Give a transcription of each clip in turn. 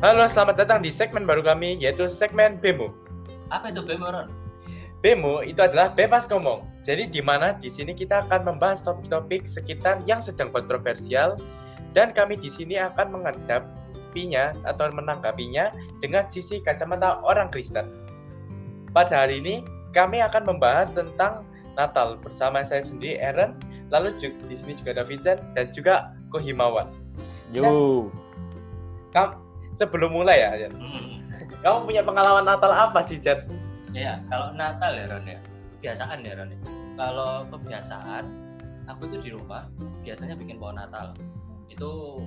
Halo, selamat datang di segmen baru kami, yaitu segmen Bemo. Apa itu BEM, Ron? Bemo itu adalah bebas ngomong. Jadi di mana di sini kita akan membahas topik-topik sekitar yang sedang kontroversial dan kami di sini akan menghadapinya atau menanggapinya dengan sisi kacamata orang Kristen. Pada hari ini kami akan membahas tentang Natal bersama saya sendiri Aaron, lalu juga, di sini juga ada Vincent dan juga Kohimawan. Yo. Kamu sebelum mulai ya, Jan, Hmm. kamu punya pengalaman Natal apa sih, Jan? Ya, kalau Natal ya, Ron ya. Kebiasaan ya, Ron. ya. Kalau kebiasaan, aku itu di rumah biasanya bikin pohon Natal. Itu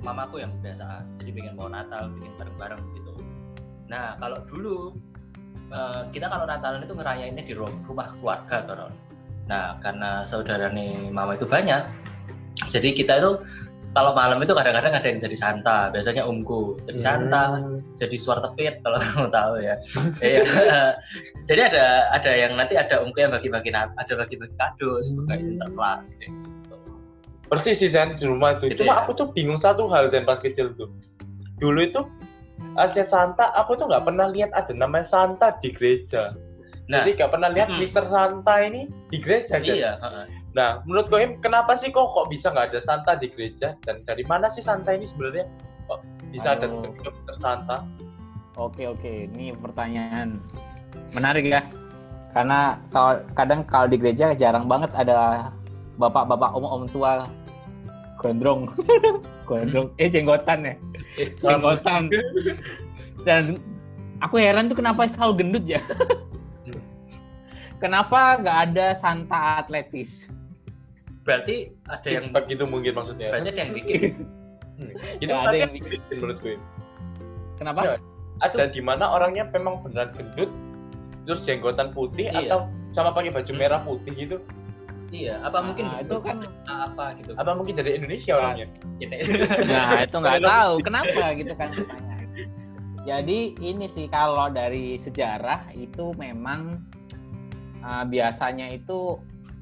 mamaku yang kebiasaan. Jadi bikin pohon Natal, bikin bareng-bareng gitu. Nah, kalau dulu eh, kita kalau Natalan itu ngerayainnya di ru- rumah keluarga, Ron. Nah, karena saudara nih mama itu banyak, jadi kita itu kalau malam itu kadang-kadang ada yang jadi Santa, biasanya omku jadi Santa, jadi suara tepit kalau kamu tahu ya. Iya. jadi ada ada yang nanti ada omku yang bagi-bagi ada bagi-bagi kado sebagai sinterklas kayak gitu. Persis sih Zen di rumah itu. Gitu Cuma ya? aku tuh bingung satu hal Zen pas kecil tuh. Dulu itu asli Santa, aku tuh nggak pernah lihat ada namanya Santa di gereja. Nah, Jadi nggak pernah lihat Mm-mm. Mister Santa ini di gereja. Iya. Nah, menurut Koim, kenapa sih kok kok bisa nggak ada Santa di gereja? Dan dari mana sih Santa ini sebenarnya? Kok bisa ada Oh. bentuk Mister Santa? Oke oke, ini pertanyaan menarik ya. Karena kalau kadang kalau di gereja jarang banget ada bapak-bapak om-om tua gondrong, gondrong, eh jenggotan ya, jenggotan. Dan aku heran tuh kenapa selalu gendut ya. kenapa nggak ada Santa atletis? Berarti ada yang Six gitu mungkin maksudnya. berarti ada yang bikin. Itu ada yang bikin menurut gue. Kenapa? Ya. Ada di mana orangnya memang beneran gendut, terus jenggotan putih Iya. atau sama pakai baju Hmm. merah putih gitu? iya, apa mungkin Nah, itu kan apa gitu. Apa mungkin dari Indonesia Nah, orangnya? Nah, itu nggak tahu kenapa gitu kan pertanyaan. Jadi ini sih kalau dari sejarah itu memang uh, biasanya itu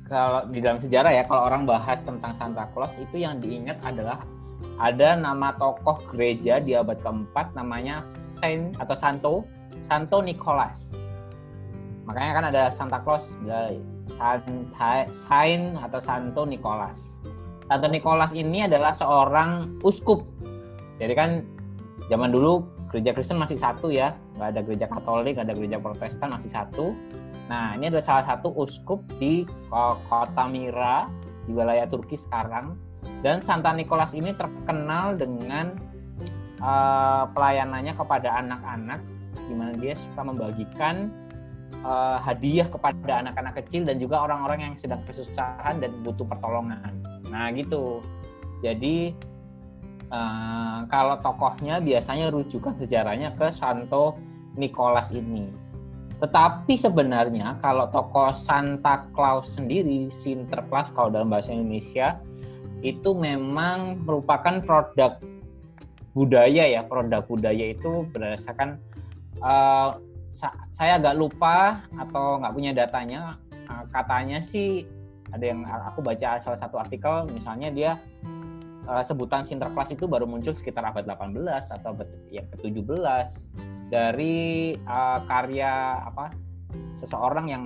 kalau di dalam sejarah ya kalau orang bahas tentang Santa Claus itu yang diingat adalah ada nama tokoh gereja di abad keempat namanya Saint atau Santo Santo Nicholas. Makanya kan ada Santa Claus Santa, Saint atau Santo Nicholas. Santo Nicholas ini adalah seorang uskup. Jadi kan zaman dulu gereja Kristen masih satu ya, nggak ada gereja Katolik, nggak ada gereja Protestan masih satu. Nah ini adalah salah satu uskup di ko- kota Mira di wilayah Turki sekarang. Dan Santa Nicholas ini terkenal dengan eh, pelayanannya kepada anak-anak, di mana dia suka membagikan eh, hadiah kepada anak-anak kecil dan juga orang-orang yang sedang kesusahan dan butuh pertolongan. Nah gitu. Jadi eh, kalau tokohnya biasanya rujukan sejarahnya ke Santo Nicholas ini. Tetapi sebenarnya kalau tokoh Santa Claus sendiri, Sinterklas kalau dalam bahasa Indonesia, itu memang merupakan produk budaya ya. Produk budaya itu berdasarkan eh, sa- saya agak lupa atau nggak punya datanya. Eh, katanya sih ada yang aku baca salah satu artikel, misalnya dia eh, sebutan Sinterklas itu baru muncul sekitar abad 18 atau abad yang ke-17 dari eh, karya apa seseorang yang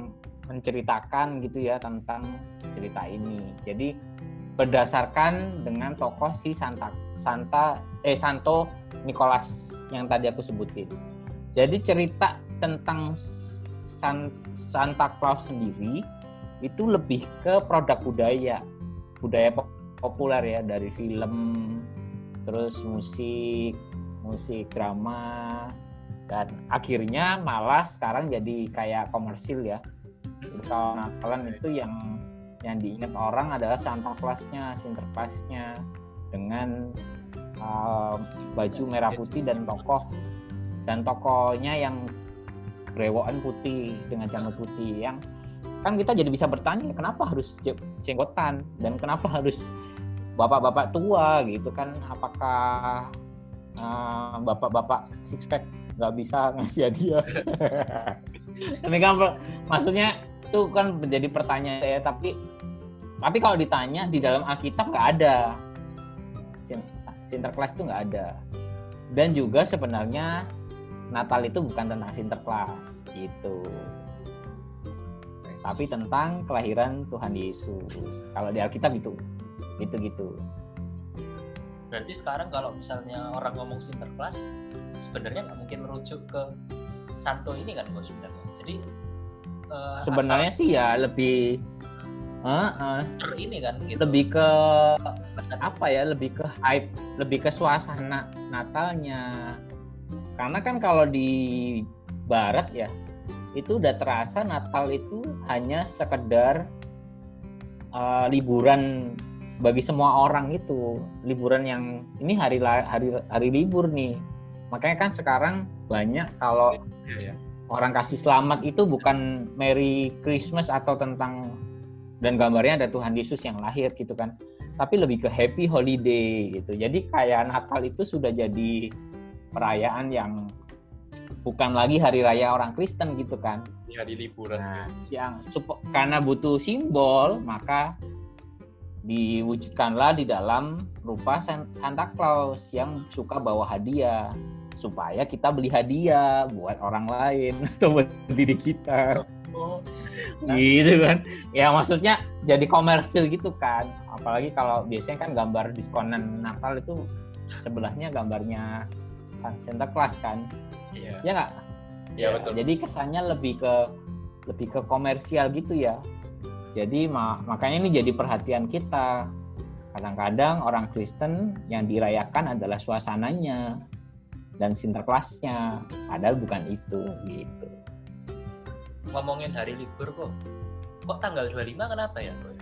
menceritakan gitu ya tentang cerita ini. Jadi berdasarkan dengan tokoh si Santa Santa eh Santo Nicholas yang tadi aku sebutin. Jadi cerita tentang San- Santa Claus sendiri itu lebih ke produk budaya, budaya pop- populer ya dari film, terus musik, musik drama, dan akhirnya malah sekarang jadi kayak komersil ya. Kalau Natalan itu yang yang diingat orang adalah Santa Claus-nya, Sinterklasnya dengan uh, baju merah putih dan tokoh dan tokohnya yang brewokan putih dengan janggut putih yang kan kita jadi bisa bertanya kenapa harus je- jenggotan dan kenapa harus bapak-bapak tua gitu kan apakah uh, bapak-bapak six pack nggak bisa ngasih hadiah. Ini kan maksudnya itu kan menjadi pertanyaan ya tapi tapi kalau ditanya di dalam Alkitab nggak ada. Sin- Sinterklas itu nggak ada. Dan juga sebenarnya Natal itu bukan tentang Sinterklas gitu. Tapi tentang kelahiran Tuhan Yesus. Kalau di Alkitab itu gitu gitu berarti sekarang kalau misalnya orang ngomong Sinterklas sebenarnya nggak mungkin merujuk ke Santo ini kan bos sebenarnya. Jadi uh, sebenarnya sih ya lebih uh, uh, ini kan gitu. lebih ke apa ya lebih ke hype lebih ke suasana Natalnya. Karena kan kalau di Barat ya itu udah terasa Natal itu hanya sekedar uh, liburan bagi semua orang itu liburan yang ini hari hari hari libur nih. Makanya kan sekarang banyak kalau ya, ya. orang kasih selamat itu bukan Merry Christmas atau tentang dan gambarnya ada Tuhan Yesus yang lahir gitu kan. Tapi lebih ke happy holiday gitu. Jadi kayak Natal itu sudah jadi perayaan yang bukan lagi hari raya orang Kristen gitu kan. Hari liburan. Nah, yang karena butuh simbol maka diwujudkanlah di dalam rupa Santa Claus yang suka bawa hadiah supaya kita beli hadiah buat orang lain atau buat diri kita. Oh, nah. gitu kan. Ya maksudnya jadi komersil gitu kan. Apalagi kalau biasanya kan gambar diskonan Natal itu sebelahnya gambarnya Santa Claus kan. Iya. Ya nggak? Iya betul. Jadi kesannya lebih ke lebih ke komersial gitu ya. Jadi makanya ini jadi perhatian kita. Kadang-kadang orang Kristen yang dirayakan adalah suasananya, dan sinterklasnya padahal bukan itu gitu ngomongin hari libur kok kok tanggal 25 kenapa ya boy?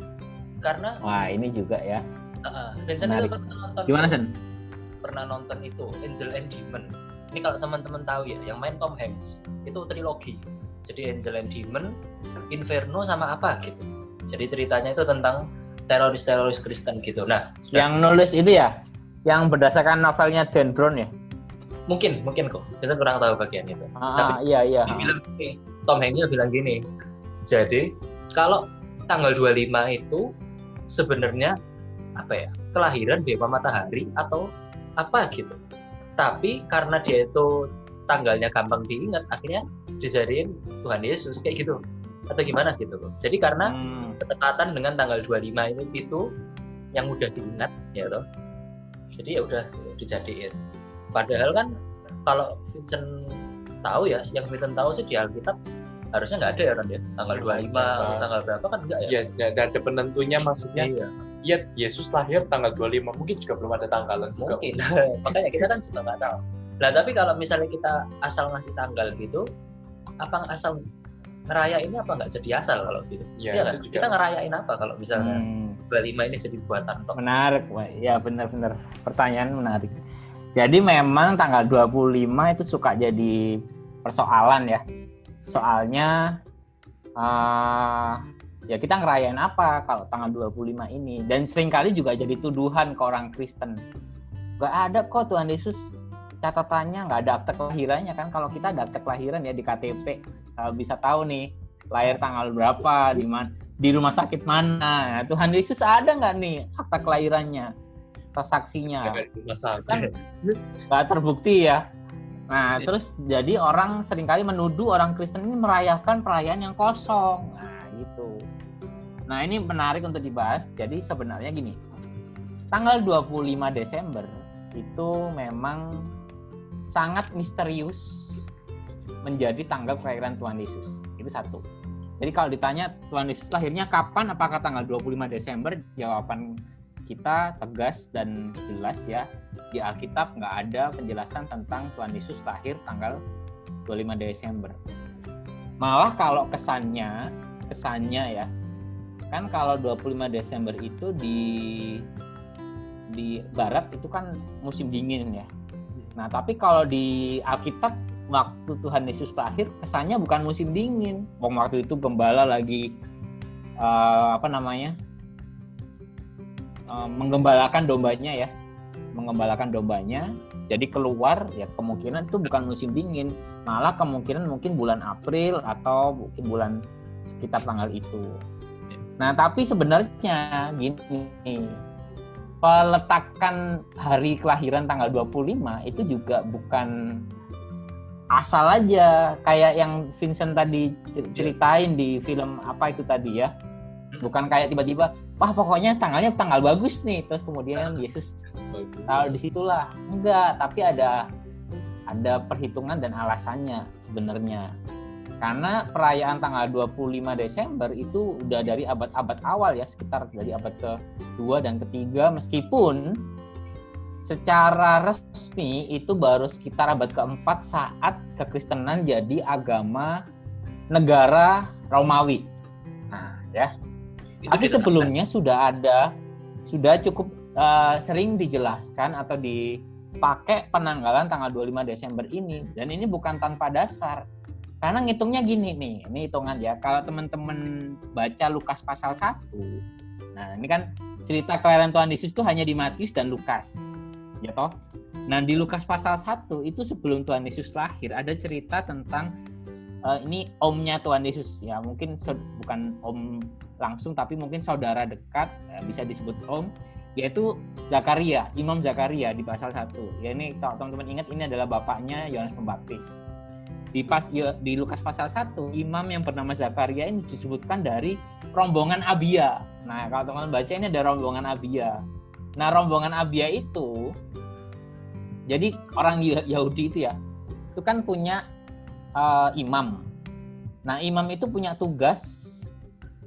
karena wah ini juga ya uh, Vincent itu pernah nonton gimana Sen? pernah nonton itu Angel and Demon ini kalau teman-teman tahu ya yang main Tom Hanks itu trilogi jadi Angel and Demon Inferno sama apa gitu jadi ceritanya itu tentang teroris-teroris Kristen gitu. Nah yang nulis itu ya yang berdasarkan novelnya Dan Brown ya? Mungkin mungkin kok. Kita kurang tahu bagian itu. Ah, tapi iya iya. bilang gini, Tom Hanks bilang gini jadi kalau tanggal 25 itu sebenarnya apa ya kelahiran Dewa Matahari atau apa gitu. Tapi karena dia itu tanggalnya gampang diingat akhirnya dijadiin Tuhan Yesus kayak gitu atau gimana gitu jadi karena hmm. ketepatan dengan tanggal 25 itu itu yang mudah diingat ya toh jadi ya udah dijadiin Padahal kan kalau Vincent tahu ya, yang Vincent tahu sih di Alkitab harusnya nggak ada ya kan ya tanggal 25 atau tanggal berapa kan enggak ya? Iya, nggak ada penentunya maksudnya. Iya. Iya, Yesus lahir tanggal 25, mungkin juga belum ada tanggalan juga. Mungkin, makanya kita kan sudah nggak tahu. Nah, tapi kalau misalnya kita asal ngasih tanggal gitu, apa asal ngerayain ini apa nggak jadi asal kalau gitu? Iya ya, kan? Kita ngerayain apa kalau misalnya hmm. 25 ini jadi buatan toh? Menarik, Wah. ya benar-benar pertanyaan menarik. Jadi memang tanggal 25 itu suka jadi persoalan ya. Soalnya uh, ya kita ngerayain apa kalau tanggal 25 ini dan sering kali juga jadi tuduhan ke orang Kristen. Gak ada kok Tuhan Yesus catatannya nggak ada akte kelahirannya kan kalau kita ada akte kelahiran ya di KTP uh, bisa tahu nih lahir tanggal berapa di mana di rumah sakit mana. Tuhan Yesus ada nggak nih akte kelahirannya atau saksinya? Kan nggak terbukti ya. Nah terus jadi orang sering kali menuduh orang Kristen ini merayakan perayaan yang kosong. Nah gitu. Nah ini menarik untuk dibahas. Jadi sebenarnya gini tanggal 25 Desember itu memang sangat misterius menjadi tanggal kelahiran Tuhan Yesus itu satu jadi kalau ditanya Tuhan Yesus lahirnya kapan apakah tanggal 25 Desember jawaban kita tegas dan jelas ya di Alkitab nggak ada penjelasan tentang Tuhan Yesus lahir tanggal 25 Desember. Malah kalau kesannya, kesannya ya, kan kalau 25 Desember itu di di barat itu kan musim dingin ya. Nah, tapi kalau di Alkitab waktu Tuhan Yesus lahir kesannya bukan musim dingin. Waktu itu gembala lagi uh, apa namanya? uh, menggembalakan dombanya ya menggembalakan dombanya jadi keluar ya kemungkinan itu bukan musim dingin malah kemungkinan mungkin bulan April atau mungkin bulan sekitar tanggal itu nah tapi sebenarnya gini peletakan hari kelahiran tanggal 25 itu juga bukan asal aja. Kayak yang Vincent tadi ceritain di film apa itu tadi ya. Bukan kayak tiba-tiba wah pokoknya tanggalnya tanggal bagus nih. Terus kemudian Yesus taruh di situlah enggak tapi ada ada perhitungan dan alasannya sebenarnya. Karena perayaan tanggal 25 Desember itu udah dari abad-abad awal ya sekitar dari abad ke-2 dan ketiga. Meskipun secara resmi itu baru sekitar abad keempat saat kekristenan jadi agama negara Romawi. Nah, ya. Itu Tapi sebelumnya sudah ada sudah cukup uh, sering dijelaskan atau dipakai penanggalan tanggal 25 Desember ini dan ini bukan tanpa dasar. Karena ngitungnya gini nih, ini hitungan ya. Kalau teman-teman baca Lukas pasal 1. Nah, ini kan cerita kelahiran Tuhan Yesus itu hanya di Matius dan Lukas ya toh. Nah di Lukas pasal 1 itu sebelum Tuhan Yesus lahir ada cerita tentang uh, ini omnya Tuhan Yesus ya mungkin bukan om langsung tapi mungkin saudara dekat ya, bisa disebut om yaitu Zakaria, Imam Zakaria di pasal 1. Ya ini teman-teman ingat ini adalah bapaknya Yohanes Pembaptis. Di pas di Lukas pasal 1, imam yang bernama Zakaria ini disebutkan dari rombongan Abia. Nah, kalau teman-teman baca ini ada rombongan Abia. Nah, rombongan Abia itu jadi orang Yahudi itu ya, itu kan punya uh, imam. Nah, imam itu punya tugas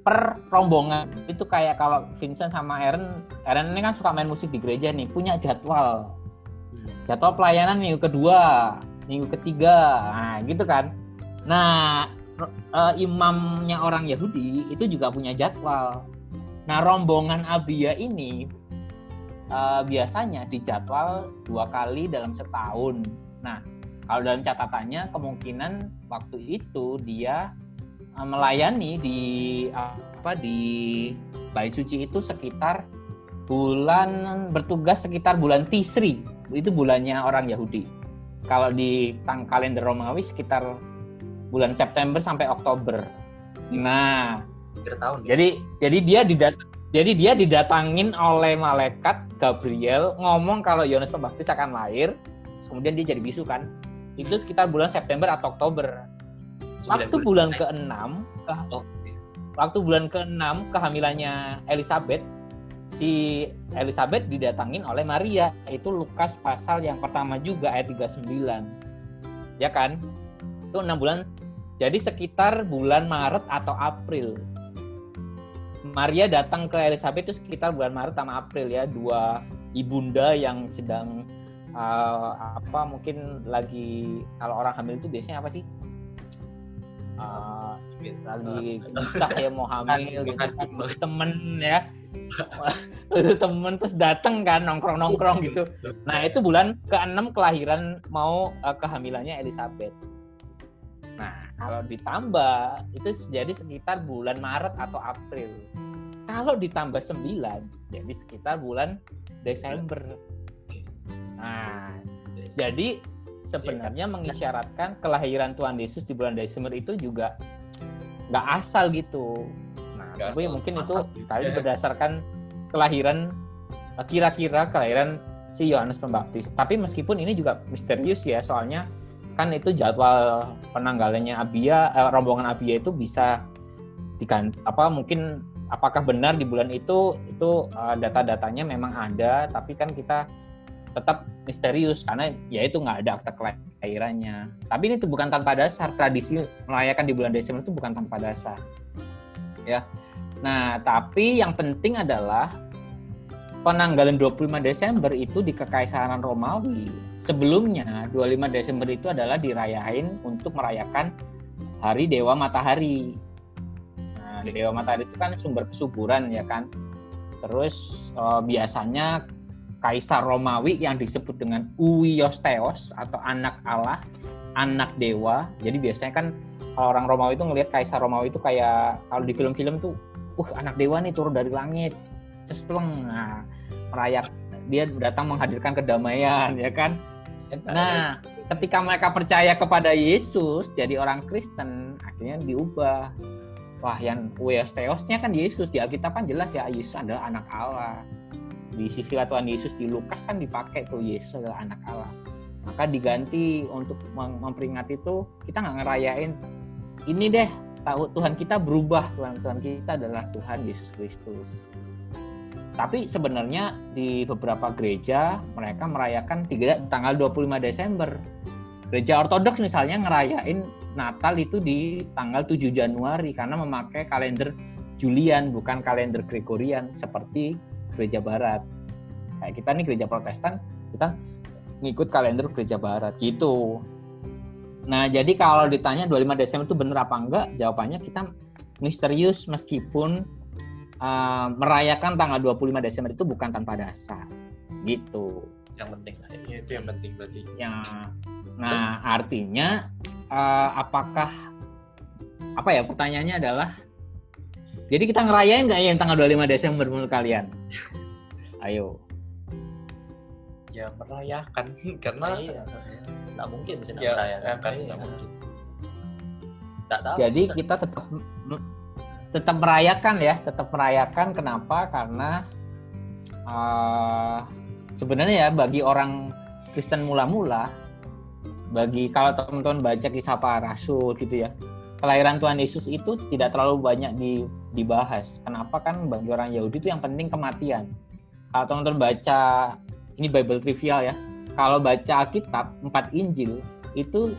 per rombongan. Itu kayak kalau Vincent sama Aaron, Aaron ini kan suka main musik di gereja nih, punya jadwal. Jadwal pelayanan minggu kedua, minggu ketiga, nah gitu kan. Nah, uh, imamnya orang Yahudi itu juga punya jadwal. Nah, rombongan Abia ini uh, biasanya dijadwal dua kali dalam setahun. Nah, kalau dalam catatannya kemungkinan waktu itu dia uh, melayani di apa di Bait Suci itu sekitar bulan bertugas sekitar bulan Tisri. Itu bulannya orang Yahudi. Kalau di tang kalender Romawi sekitar bulan September sampai Oktober. Nah, tahun. Ya? Jadi jadi dia didat jadi dia didatangin oleh malaikat Gabriel ngomong kalau Yohanes Pembaptis akan lahir, kemudian dia jadi bisu kan. Itu sekitar bulan September atau Oktober. Waktu bulan ke-6, ke, oh, iya. waktu bulan ke-6 kehamilannya Elizabeth, si Elizabeth didatangin oleh Maria. Itu Lukas pasal yang pertama juga ayat 39. Ya kan? Itu enam bulan. Jadi sekitar bulan Maret atau April Maria datang ke Elizabeth itu sekitar bulan Maret sama April ya dua ibunda yang sedang uh, apa mungkin lagi kalau orang hamil itu biasanya apa sih? Uh, lagi nikah ya mau hamil gitu kan temen ya. Temen terus dateng kan nongkrong nongkrong gitu. Nah itu bulan ke-6 kelahiran mau uh, kehamilannya Elizabeth. Nah, kalau ditambah itu jadi sekitar bulan Maret atau April. Kalau ditambah 9, jadi sekitar bulan Desember. Nah, jadi sebenarnya mengisyaratkan kelahiran Tuhan Yesus di bulan Desember itu juga nggak asal gitu. Nah, tapi mungkin itu tadi berdasarkan kelahiran kira-kira kelahiran si Yohanes Pembaptis. Tapi meskipun ini juga misterius ya, soalnya kan itu jadwal penanggalannya Abia eh, rombongan Abia itu bisa diganti apa mungkin apakah benar di bulan itu itu uh, data-datanya memang ada tapi kan kita tetap misterius karena ya itu nggak ada akta kelahirannya. Tapi ini tuh bukan tanpa dasar tradisi merayakan di bulan Desember itu bukan tanpa dasar. Ya. Nah tapi yang penting adalah penanggalan 25 Desember itu di Kekaisaran Romawi. Sebelumnya 25 Desember itu adalah dirayain untuk merayakan Hari Dewa Matahari. Nah, Dewa Matahari itu kan sumber kesuburan ya kan. Terus eh, biasanya Kaisar Romawi yang disebut dengan Uiosteos atau anak Allah, anak dewa. Jadi biasanya kan orang Romawi itu ngelihat Kaisar Romawi itu kayak kalau di film-film tuh, uh anak dewa nih turun dari langit cesleng nah, merayak dia datang menghadirkan kedamaian ya kan? Nah ketika mereka percaya kepada Yesus jadi orang Kristen akhirnya diubah. Wah yang Weosteosnya kan Yesus. Di Alkitab kan jelas ya Yesus adalah anak Allah. Di sisi Tuhan Yesus di Lukas kan dipakai tuh Yesus adalah anak Allah. Maka diganti untuk memperingati itu kita nggak ngerayain. Ini deh tahu Tuhan kita berubah. Tuhan Tuhan kita adalah Tuhan Yesus Kristus tapi sebenarnya di beberapa gereja mereka merayakan tiga tanggal 25 Desember. Gereja ortodoks misalnya ngerayain Natal itu di tanggal 7 Januari karena memakai kalender Julian bukan kalender Gregorian seperti gereja barat. Kayak kita nih gereja Protestan kita ngikut kalender gereja barat gitu. Nah, jadi kalau ditanya 25 Desember itu benar apa enggak? Jawabannya kita misterius meskipun uh, merayakan tanggal 25 Desember itu bukan tanpa dasar. Gitu. Yang penting ya, itu yang penting berarti. Ya. Nah, Terus? artinya uh, apakah apa ya pertanyaannya adalah jadi kita ngerayain nggak ya yang tanggal 25 Desember menurut kalian? Ayo. Ya merayakan karena iya nggak mungkin bisa ya, merayakan kan nggak iya. mungkin nggak tahu jadi bisa. kita tetap tetap merayakan ya tetap merayakan kenapa karena uh, sebenarnya ya bagi orang Kristen mula-mula bagi kalau teman-teman baca kisah para rasul gitu ya kelahiran Tuhan Yesus itu tidak terlalu banyak di, dibahas. Kenapa kan bagi orang Yahudi itu yang penting kematian. Kalau teman-teman baca ini Bible trivial ya, kalau baca Alkitab empat Injil itu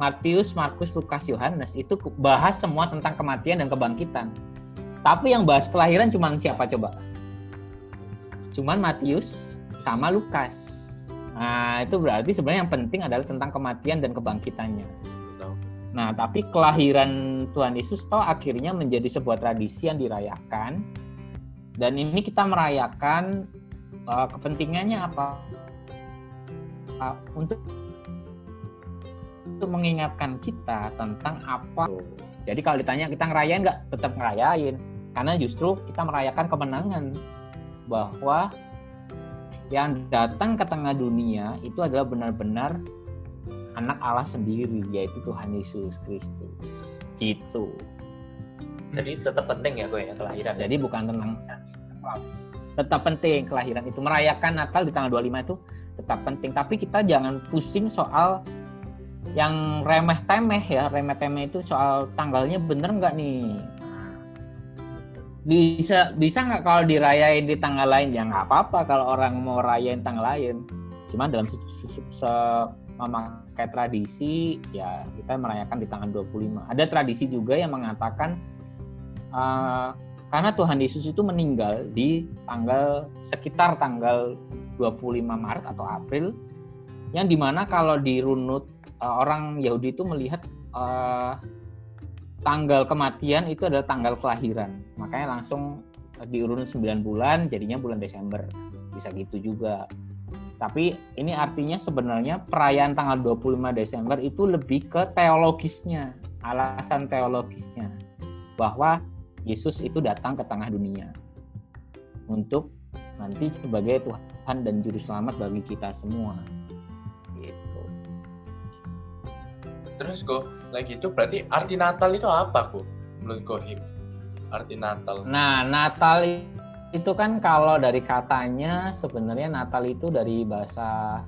Matius, Markus, Lukas, Yohanes itu bahas semua tentang kematian dan kebangkitan. Tapi yang bahas kelahiran cuma siapa coba? Cuman Matius sama Lukas. Nah, itu berarti sebenarnya yang penting adalah tentang kematian dan kebangkitannya. Nah, tapi kelahiran Tuhan Yesus toh akhirnya menjadi sebuah tradisi yang dirayakan. Dan ini kita merayakan uh, kepentingannya apa? uh, untuk untuk mengingatkan kita tentang apa. Jadi kalau ditanya kita ngerayain nggak, tetap ngerayain. Karena justru kita merayakan kemenangan bahwa yang datang ke tengah dunia itu adalah benar-benar anak Allah sendiri, yaitu Tuhan Yesus Kristus. Gitu. Jadi tetap penting ya gue ya kelahiran. Jadi bukan tentang tetap penting kelahiran itu merayakan Natal di tanggal 25 itu tetap penting tapi kita jangan pusing soal yang remeh temeh ya remeh temeh itu soal tanggalnya bener nggak nih? Bisa bisa nggak kalau dirayain di tanggal lain? Ya nggak apa-apa kalau orang mau rayain tanggal lain. Cuman dalam se, se, se memakai tradisi ya kita merayakan di tanggal 25 ada tradisi juga yang mengatakan uh, karena Tuhan Yesus itu meninggal di tanggal sekitar tanggal 25 Maret atau April yang di mana kalau dirunut uh, orang Yahudi itu melihat uh, tanggal kematian itu adalah tanggal kelahiran. Makanya langsung diurun 9 bulan jadinya bulan Desember. Bisa gitu juga. Tapi ini artinya sebenarnya perayaan tanggal 25 Desember itu lebih ke teologisnya alasan teologisnya bahwa Yesus itu datang ke tengah dunia untuk nanti sebagai Tuhan Tuhan dan juru selamat bagi kita semua. Terus kok lagi itu berarti arti Natal itu apa kok menurut Kohim? Arti Natal. Nah, Natal itu kan kalau dari katanya sebenarnya Natal itu dari bahasa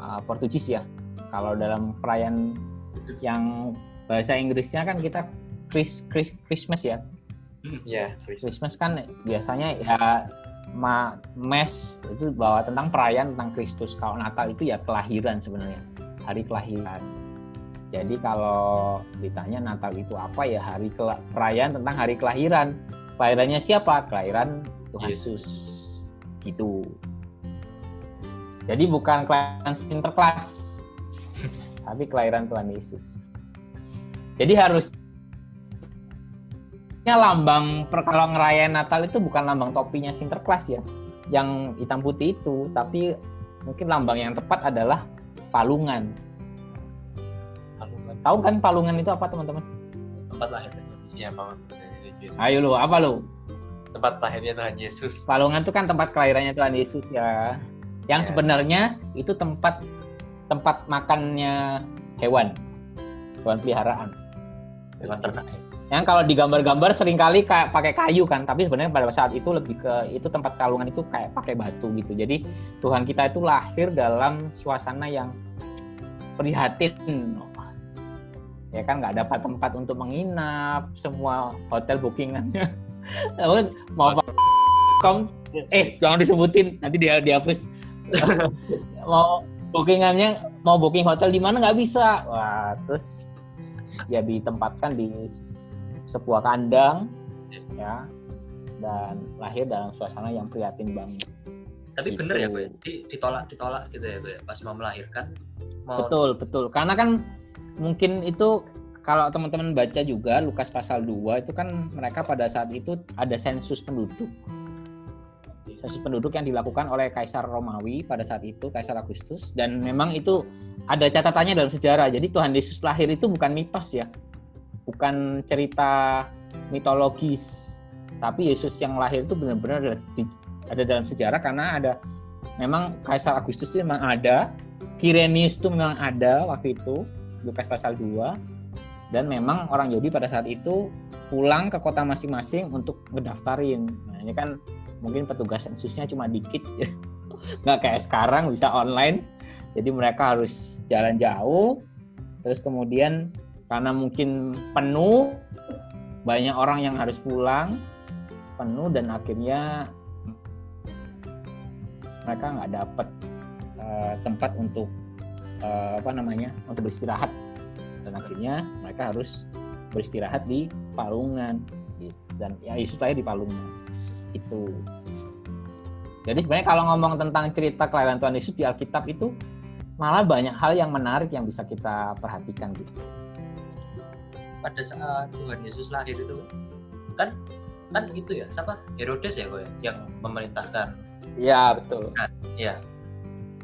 uh, Portugis ya. Kalau dalam perayaan yang bahasa Inggrisnya kan kita Chris, Chris, Christmas ya. Ya, Christmas. Christmas kan biasanya ya ma mes itu bahwa tentang perayaan tentang Kristus. Kalau Natal itu ya kelahiran sebenarnya, hari kelahiran. Jadi kalau ditanya Natal itu apa ya hari perayaan tentang hari kelahiran. Kelahirannya siapa? Kelahiran Tuhan Yesus. Gitu. Jadi bukan kelahiran Sinterklas, tapi kelahiran Tuhan Yesus. Jadi harus lambang kalau ngerayain Natal itu bukan lambang topinya Sinterklas ya, yang hitam putih itu, tapi mungkin lambang yang tepat adalah palungan. Palungan. Tahu kan palungan itu apa teman-teman? Tempat lahir. Iya, Pak. Ayo lo, apa lo? Tempat lahirnya Tuhan Yesus. Palungan itu kan tempat kelahirannya Tuhan Yesus ya. Yang ya. sebenarnya itu tempat tempat makannya hewan, hewan peliharaan. Hewan ternak. Ya? Yang kalau digambar-gambar sering kali kayak pakai kayu kan, tapi sebenarnya pada saat itu lebih ke itu tempat kalungan itu kayak pakai batu gitu. Jadi Tuhan kita itu lahir dalam suasana yang prihatin. Ya kan nggak dapat tempat untuk menginap, semua hotel bookingannya. mau kom eh jangan disebutin nanti dia dihapus. mau bookingannya mau booking hotel di mana nggak bisa. Wah, terus ya ditempatkan di sebuah kandang ya dan lahir dalam suasana yang prihatin banget. Tapi Gitu. bener ya gue, ditolak ditolak gitu ya gue, pas mau melahirkan. Mau Betul, betul. Karena kan mungkin itu kalau teman-teman baca juga Lukas pasal 2 itu kan mereka pada saat itu ada sensus penduduk. Sensus penduduk yang dilakukan oleh Kaisar Romawi pada saat itu, Kaisar Agustus dan memang itu ada catatannya dalam sejarah. Jadi Tuhan Yesus lahir itu bukan mitos ya. Bukan cerita mitologis. Tapi Yesus yang lahir itu benar-benar ada, dalam sejarah karena ada memang Kaisar Agustus itu memang ada, Kirenius itu memang ada waktu itu, Lukas pasal 2 dan memang orang Yahudi pada saat itu pulang ke kota masing-masing untuk ngedaftarin. Nah, ini kan mungkin petugas sensusnya cuma dikit, nggak kayak sekarang bisa online. Jadi mereka harus jalan jauh, terus kemudian karena mungkin penuh, banyak orang yang harus pulang, penuh dan akhirnya mereka nggak dapat eh, tempat untuk eh, apa namanya untuk beristirahat. Dan akhirnya mereka harus beristirahat di palungan gitu. dan ya Yesus lahir di palungan itu jadi sebenarnya kalau ngomong tentang cerita kelahiran Tuhan Yesus di Alkitab itu malah banyak hal yang menarik yang bisa kita perhatikan gitu. Pada saat Tuhan Yesus lahir itu kan kan itu ya siapa? Herodes ya gue yang memerintahkan ya betul. Ya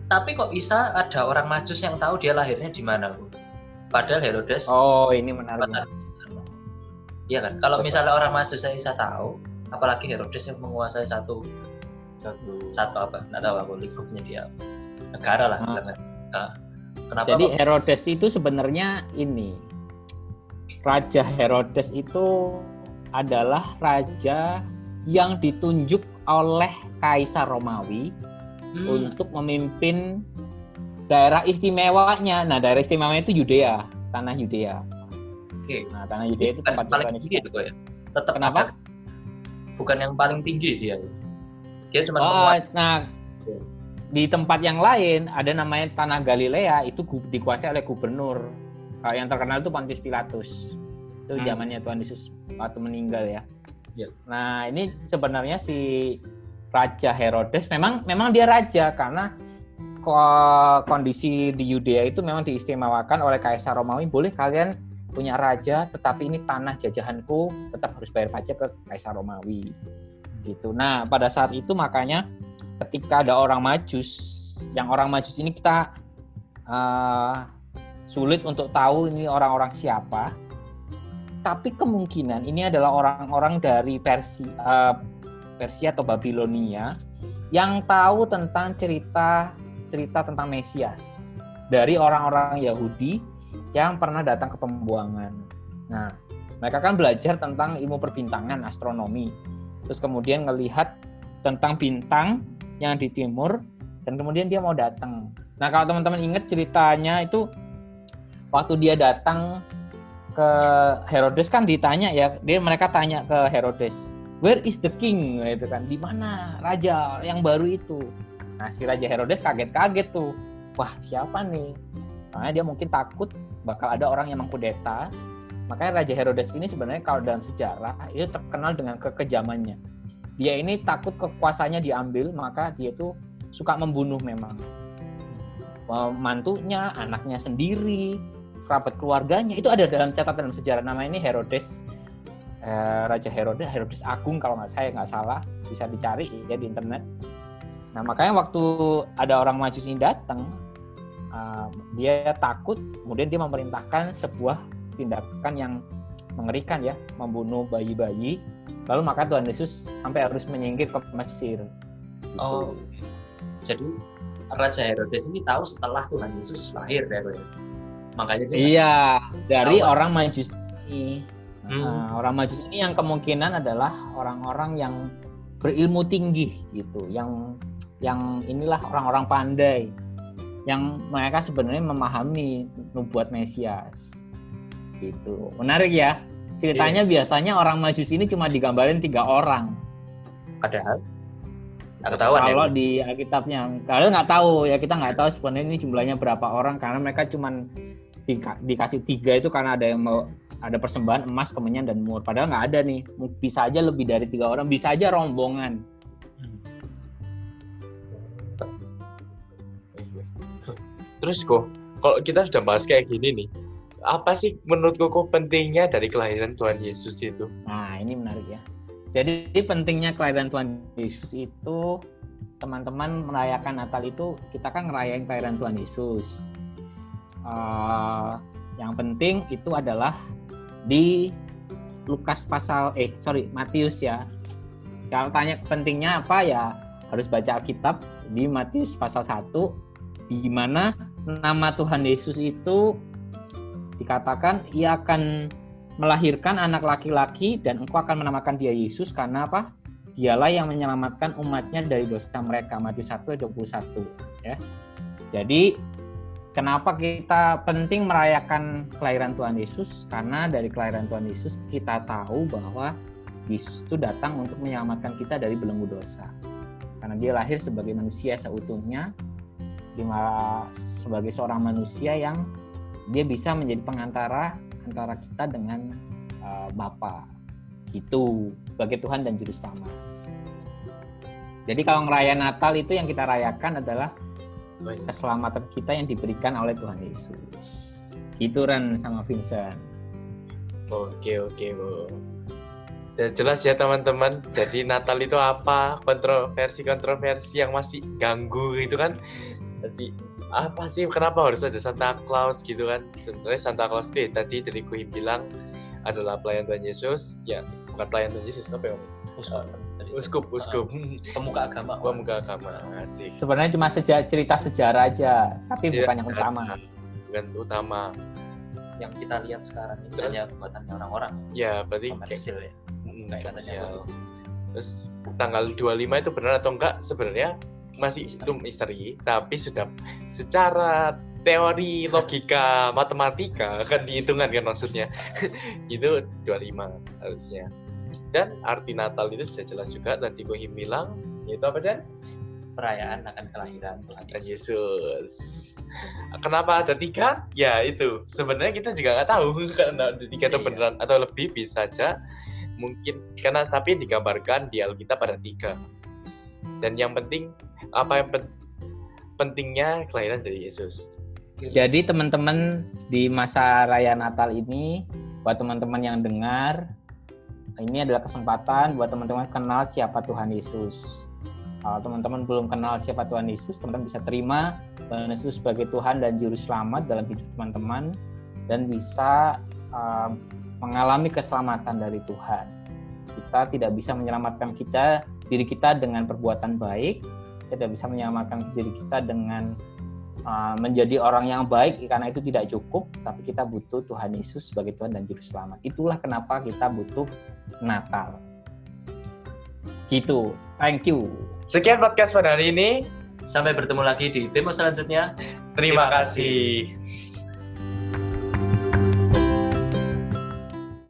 tapi kok bisa ada orang Majus yang tahu dia lahirnya di mana Bu? padahal Herodes oh ini menarik. Iya kan? Kalau misalnya orang Majus saya bisa tahu apalagi Herodes yang menguasai satu Satu. satu apa? Nggak tahu aku lingkupnya dia negara lah Hmm. Nah, kenapa Jadi kok- Herodes itu sebenarnya ini. Raja Herodes itu adalah raja yang ditunjuk oleh Kaisar Romawi Hmm, untuk memimpin daerah istimewanya. Nah, daerah istimewanya itu Yudea, tanah Yudea. Oke. Nah, tanah Yudea itu tempat paling tinggi itu ya tetap Kenapa? ada- bukan yang paling tinggi dia dia cuma Oh, penguasa. nah di tempat yang lain ada namanya tanah Galilea itu dikuasai oleh gubernur. Kalau yang terkenal itu Pontius Pilatus. Itu Hmm. zamannya Tuhan Yesus waktu meninggal ya. Iya. Nah, ini sebenarnya si Raja Herodes memang memang dia raja karena ko- kondisi di Yudea itu memang diistimewakan oleh Kaisar Romawi. Boleh kalian punya raja, tetapi ini tanah jajahanku tetap harus bayar pajak ke Kaisar Romawi. Gitu. Nah, pada saat itu makanya ketika ada orang Majus, yang orang Majus ini kita eh, sulit untuk tahu ini orang-orang siapa. Tapi kemungkinan ini adalah orang-orang dari Persia, eh, Persia atau Babilonia yang tahu tentang cerita cerita tentang Mesias dari orang-orang Yahudi yang pernah datang ke pembuangan. Nah, mereka kan belajar tentang ilmu perbintangan, astronomi. Terus kemudian ngelihat tentang bintang yang di timur dan kemudian dia mau datang. Nah, kalau teman-teman ingat ceritanya itu waktu dia datang ke Herodes kan ditanya ya, dia mereka tanya ke Herodes, "Where is the king?" gitu kan. Di mana raja yang baru itu? Nah, si Raja Herodes kaget-kaget tuh. Wah, siapa nih? Makanya dia mungkin takut bakal ada orang yang mengkudeta. Makanya Raja Herodes ini sebenarnya kalau dalam sejarah itu terkenal dengan kekejamannya. Dia ini takut kekuasaannya diambil, maka dia tuh suka membunuh memang. Mantunya, anaknya sendiri, kerabat keluarganya itu ada dalam catatan dalam sejarah. Nama ini Herodes, eh, Raja Herodes, Herodes Agung kalau nggak saya nggak salah, bisa dicari ya di internet. Nah makanya waktu ada orang Majus ini datang, uh, dia takut, kemudian dia memerintahkan sebuah tindakan yang mengerikan ya, membunuh bayi-bayi. Lalu maka Tuhan Yesus sampai harus menyingkir ke Mesir. Gitu. oh jadi Raja Herodes ini tahu setelah Tuhan Yesus lahir ya makanya dia Iya, dari Tahu. orang Majus ini. Hmm. Nah, orang Majus ini yang kemungkinan adalah orang-orang yang berilmu tinggi gitu, yang yang inilah orang-orang pandai, yang mereka sebenarnya memahami nubuat Mesias. Gitu. Menarik ya. Ceritanya biasanya orang Majus ini cuma digambarin tiga orang. Padahal nggak ketahuan ya. Kalau di Alkitabnya, kalau nggak tahu ya kita nggak tahu sebenarnya ini jumlahnya berapa orang karena mereka cuma dika- dikasih tiga itu karena ada yang mau ada persembahan emas, kemenyan dan mur. Padahal nggak ada nih. Bisa aja lebih dari tiga orang, bisa aja rombongan. Terus kok kalau kita sudah bahas kayak gini nih, apa sih menurut kok pentingnya dari kelahiran Tuhan Yesus itu? Nah, ini menarik ya. Jadi pentingnya kelahiran Tuhan Yesus itu teman-teman merayakan Natal itu kita kan ngerayain kelahiran Tuhan Yesus. Eh, yang penting itu adalah di Lukas pasal eh sorry Matius ya. Kalau tanya pentingnya apa ya harus baca Alkitab di Matius pasal 1 di mana nama Tuhan Yesus itu dikatakan ia akan melahirkan anak laki-laki dan engkau akan menamakan dia Yesus karena apa? Dialah yang menyelamatkan umatnya dari dosa mereka. Matius 1 ayat 21 ya. Jadi kenapa kita penting merayakan kelahiran Tuhan Yesus? Karena dari kelahiran Tuhan Yesus kita tahu bahwa Yesus itu datang untuk menyelamatkan kita dari belenggu dosa. Karena dia lahir sebagai manusia seutuhnya, sebagai seorang manusia yang dia bisa menjadi pengantara antara kita dengan uh, Bapa gitu sebagai Tuhan dan juru selamat. Jadi kalau ngerayain Natal itu yang kita rayakan adalah keselamatan kita yang diberikan oleh Tuhan Yesus. Gitu Ren sama Vincent. Oke oke bu. Ya, jelas ya teman-teman. Jadi Natal itu apa? Kontroversi-kontroversi yang masih ganggu gitu kan? Masih apa sih kenapa harus ada Santa Claus gitu kan? Sebenarnya Santa Claus itu ya, tadi dari Kuhim bilang adalah pelayan Tuhan Yesus. Ya bukan pelayan Tuhan Yesus apa ya? Uskup. Uskup. Pemuka agama. Pemuka agama. Asik. Sebenarnya cuma seja cerita sejarah aja, tapi Iya, bukan yang utama. Bukan utama. Yang kita lihat sekarang ini Terus? hanya buatannya orang-orang. Ya berarti Komersil ya. Kayak katanya. Terus tanggal 25 itu benar atau enggak sebenarnya masih itu misteri, tapi sudah secara teori logika matematika kan dihitungan kan maksudnya. itu 25 harusnya. Dan arti Natal itu sudah jelas juga tadi Kohim bilang yaitu apa Dan? Perayaan akan kelahiran Tuhan. Yesus. Kenapa ada tiga? Ya itu. Sebenarnya kita juga nggak tahu karena ada tiga atau Iya. beneran atau lebih bisa saja mungkin karena tapi digambarkan di Alkitab ada tiga. Dan yang penting apa yang pen- pentingnya kelahiran dari Yesus. Jadi teman-teman di masa raya Natal ini, buat teman-teman yang dengar, ini adalah kesempatan buat teman-teman kenal siapa Tuhan Yesus. Kalau teman-teman belum kenal siapa Tuhan Yesus, teman-teman bisa terima Tuhan Yesus sebagai Tuhan dan Juru Selamat dalam hidup teman-teman dan bisa uh, mengalami keselamatan dari Tuhan. Kita tidak bisa menyelamatkan kita diri kita dengan perbuatan baik, tidak bisa menyelamatkan diri kita dengan uh, menjadi orang yang baik karena itu tidak cukup, tapi kita butuh Tuhan Yesus sebagai Tuhan dan Juru Selamat. Itulah kenapa kita butuh Natal. Gitu. Thank you. Sekian podcast pada hari ini. Sampai bertemu lagi di demo selanjutnya. Terima kasih.